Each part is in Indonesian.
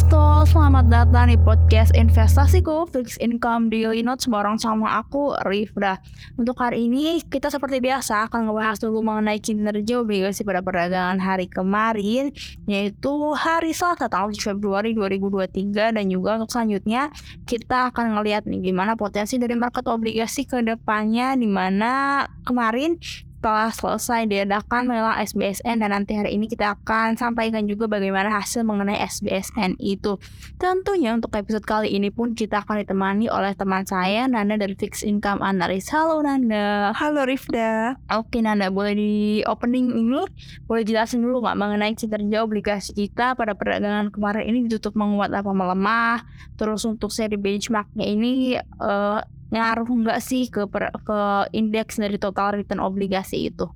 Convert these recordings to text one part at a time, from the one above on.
Kristo, selamat datang di podcast investasiku Fixed Income Daily Notes bareng sama aku Rifda. Untuk hari ini kita seperti biasa akan ngebahas dulu mengenai kinerja obligasi pada perdagangan hari kemarin yaitu hari Selasa tanggal Februari 2023 dan juga untuk selanjutnya kita akan ngelihat nih gimana potensi dari market obligasi ke depannya di mana kemarin setelah selesai diadakan lelang SBSN dan nanti hari ini kita akan sampaikan juga bagaimana hasil mengenai SBSN itu. Tentunya untuk episode kali ini pun kita akan ditemani oleh teman saya Nanda dari Fixed Income Analyst. Halo Nanda. Halo Rifda. Oke Nanda, boleh di opening ini boleh jelasin dulu nggak mengenai kinerja obligasi kita pada perdagangan kemarin ini ditutup menguat apa melemah? Terus untuk seri benchmarknya ini uh, ngaruh nggak sih ke per, ke indeks dari total return obligasi itu?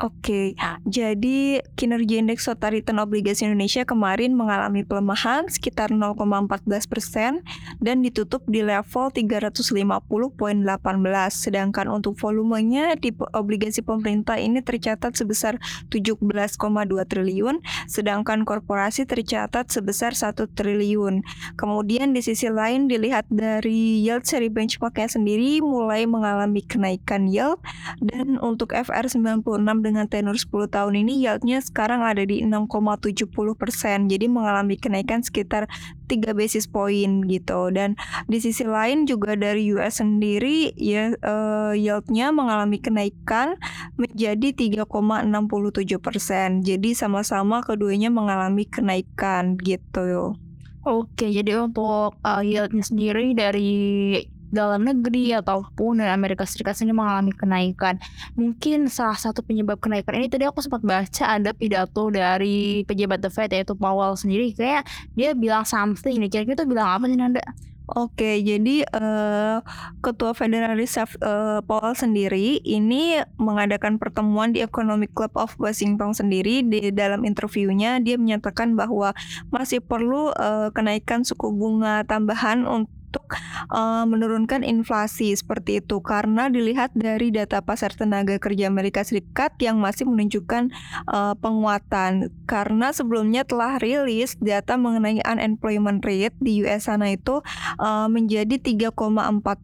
Oke, jadi kinerja indeks total return obligasi Indonesia kemarin mengalami pelemahan sekitar 0,14 persen dan ditutup di level 350.18. Sedangkan untuk volumenya di obligasi pemerintah ini tercatat sebesar 17,2 triliun, sedangkan korporasi tercatat sebesar 1 triliun. Kemudian di sisi lain dilihat dari yield seri benchmarknya sendiri mulai mengalami kenaikan yield dan untuk FR 96 dengan tenor 10 tahun ini yieldnya sekarang ada di 6,70 persen. Jadi mengalami kenaikan sekitar 3 basis point gitu. Dan di sisi lain juga dari US sendiri ya uh, yieldnya mengalami kenaikan menjadi 3,67 persen. Jadi sama-sama keduanya mengalami kenaikan gitu. Oke, jadi untuk uh, yieldnya sendiri dari dalam negeri ataupun dari Amerika Serikat sendiri mengalami kenaikan. Mungkin salah satu penyebab kenaikan ini tadi aku sempat baca ada pidato dari pejabat The Fed yaitu Powell sendiri kayak dia bilang something nih kira-kira itu bilang apa sih Nanda? Oke, jadi uh, Ketua Federal Reserve uh, Powell sendiri ini mengadakan pertemuan di Economic Club of Washington sendiri. Di dalam interviewnya dia menyatakan bahwa masih perlu uh, kenaikan suku bunga tambahan untuk untuk uh, menurunkan inflasi seperti itu. Karena dilihat dari data pasar tenaga kerja Amerika Serikat yang masih menunjukkan uh, penguatan. Karena sebelumnya telah rilis data mengenai unemployment rate di US sana itu uh, menjadi 3,4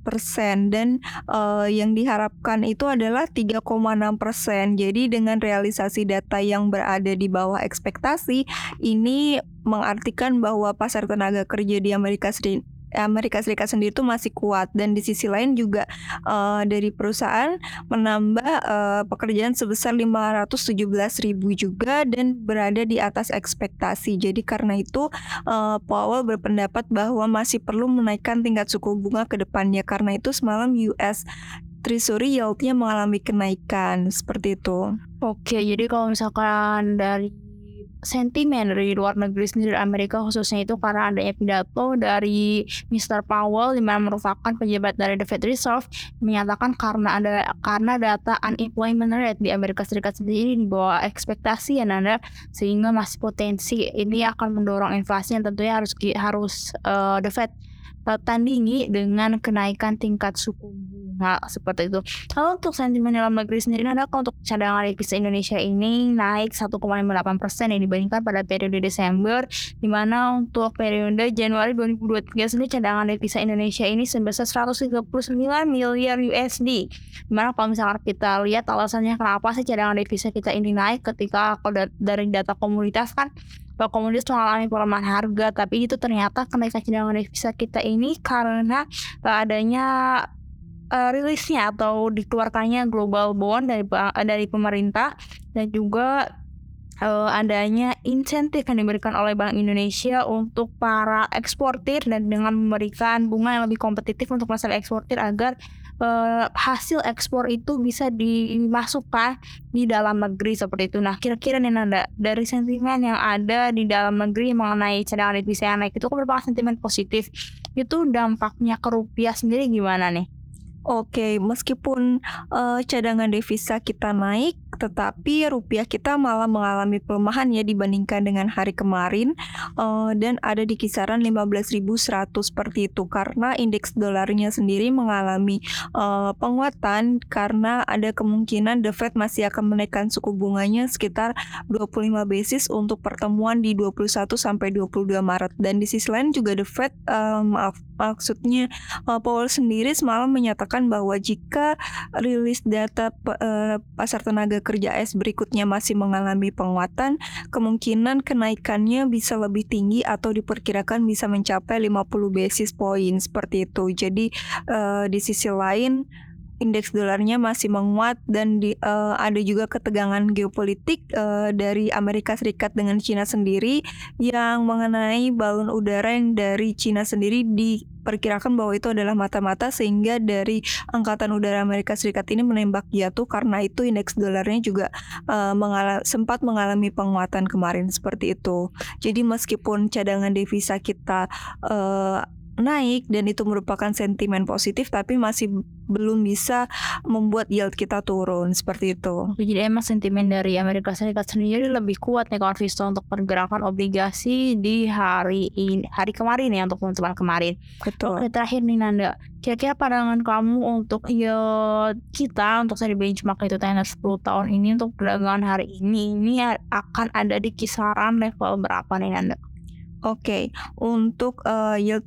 persen. Dan uh, yang diharapkan itu adalah 3,6 persen. Jadi dengan realisasi data yang berada di bawah ekspektasi ini mengartikan bahwa pasar tenaga kerja di Amerika Serikat Amerika Serikat sendiri itu masih kuat dan di sisi lain juga uh, dari perusahaan menambah uh, pekerjaan sebesar 517 ribu juga dan berada di atas ekspektasi. Jadi karena itu uh, Powell berpendapat bahwa masih perlu menaikkan tingkat suku bunga ke depannya karena itu semalam US Treasury yieldnya mengalami kenaikan seperti itu. Oke, jadi kalau misalkan dari sentimen dari luar negeri sendiri Amerika khususnya itu karena adanya pidato dari Mr. Powell di mana merupakan pejabat dari The Fed Reserve menyatakan karena ada karena data unemployment rate di Amerika Serikat sendiri di bawah ekspektasi ya Nanda sehingga masih potensi ini akan mendorong inflasi yang tentunya harus harus uh, The Fed tandingi dengan kenaikan tingkat suku bunga seperti itu. Kalau untuk sentimen dalam negeri sendiri, ada untuk cadangan devisa Indonesia ini naik 1,58 persen yang dibandingkan pada periode Desember, di mana untuk periode Januari 2023 sendiri cadangan devisa Indonesia ini sebesar 139 miliar USD. Di mana kalau misalkan kita lihat alasannya kenapa sih cadangan devisa kita ini naik ketika dari data komunitas kan bahwa komoditas mengalami pelemahan harga tapi itu ternyata kenaikan cadangan devisa kita ini karena adanya uh, rilisnya atau dikeluarkannya global bond dari dari pemerintah dan juga uh, adanya insentif yang diberikan oleh Bank Indonesia untuk para eksportir dan dengan memberikan bunga yang lebih kompetitif untuk masalah eksportir agar uh, hasil ekspor itu bisa dimasukkan di dalam negeri seperti itu. Nah, kira-kira nih Nanda, dari sentimen yang ada di dalam negeri mengenai cadangan devisa yang naik itu kan merupakan sentimen positif. Itu dampaknya ke rupiah sendiri gimana nih? Oke, meskipun uh, cadangan devisa kita naik, tetapi rupiah kita malah mengalami pelemahan ya dibandingkan dengan hari kemarin uh, dan ada di kisaran 15.100 seperti itu. Karena indeks dolarnya sendiri mengalami uh, penguatan karena ada kemungkinan The Fed masih akan menaikkan suku bunganya sekitar 25 basis untuk pertemuan di 21 sampai 22 Maret. Dan di sisi lain juga The Fed uh, maaf maksudnya uh, Powell sendiri semalam menyatakan bahwa jika rilis data uh, pasar tenaga kerja AS berikutnya masih mengalami penguatan, kemungkinan kenaikannya bisa lebih tinggi atau diperkirakan bisa mencapai 50 basis point seperti itu. Jadi uh, di sisi lain indeks dolarnya masih menguat dan di, uh, ada juga ketegangan geopolitik uh, dari Amerika Serikat dengan Cina sendiri yang mengenai balon udara yang dari Cina sendiri diperkirakan bahwa itu adalah mata-mata sehingga dari angkatan udara Amerika Serikat ini menembak jatuh karena itu indeks dolarnya juga uh, mengal sempat mengalami penguatan kemarin seperti itu. Jadi meskipun cadangan devisa kita uh, naik dan itu merupakan sentimen positif tapi masih belum bisa membuat yield kita turun seperti itu. Jadi emang sentimen dari Amerika Serikat sendiri lebih kuat nih kawan Visto untuk pergerakan obligasi di hari ini hari kemarin ya untuk teman-teman kemarin. Betul. Oke terakhir nih Nanda, kira-kira pandangan kamu untuk yield kita untuk seri benchmark itu tenor 10 tahun ini untuk perdagangan hari ini ini akan ada di kisaran level berapa nih Nanda? Oke, okay. untuk uh, yield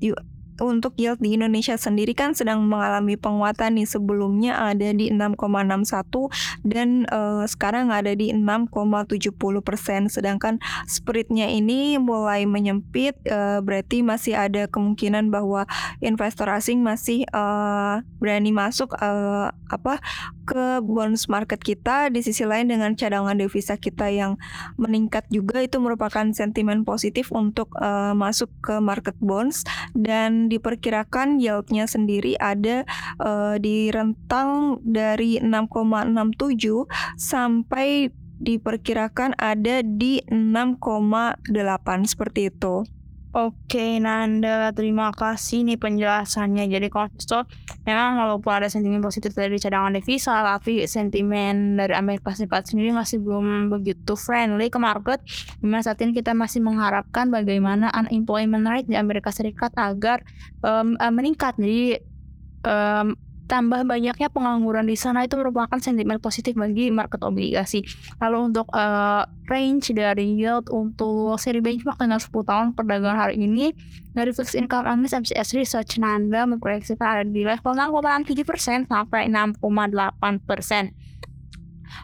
untuk yield di Indonesia sendiri kan sedang mengalami penguatan nih. Sebelumnya ada di 6,61 dan uh, sekarang ada di 6,70 persen. Sedangkan spreadnya ini mulai menyempit uh, berarti masih ada kemungkinan bahwa investor asing masih uh, berani masuk uh, apa ke bonds market kita di sisi lain dengan cadangan devisa kita yang meningkat juga itu merupakan sentimen positif untuk uh, masuk ke market bonds dan diperkirakan yieldnya sendiri ada uh, di rentang dari 6,67 sampai diperkirakan ada di 6,8 seperti itu. Oke Nanda, terima kasih nih penjelasannya. Jadi investor memang walaupun ada sentimen positif dari cadangan devisa, tapi sentimen dari Amerika Serikat sendiri masih belum begitu friendly ke market. Di mana saat ini kita masih mengharapkan bagaimana unemployment rate di Amerika Serikat agar um, meningkat. Jadi um, tambah banyaknya pengangguran di sana itu merupakan sentimen positif bagi market obligasi. Lalu untuk uh, range dari yield untuk seri benchmark dengan 10 tahun perdagangan hari ini dari fixed income analyst MCS Research Nanda memproyeksikan ada di level 6,7% sampai 6,8%.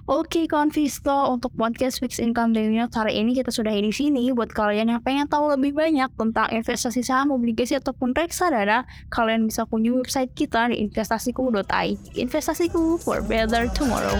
Oke Konvisto, untuk podcast Fixed Income Daily hari ini kita sudah di sini. Buat kalian yang pengen tahu lebih banyak tentang investasi saham, obligasi, ataupun reksadana, kalian bisa kunjungi website kita di investasiku.id. Investasiku for better tomorrow.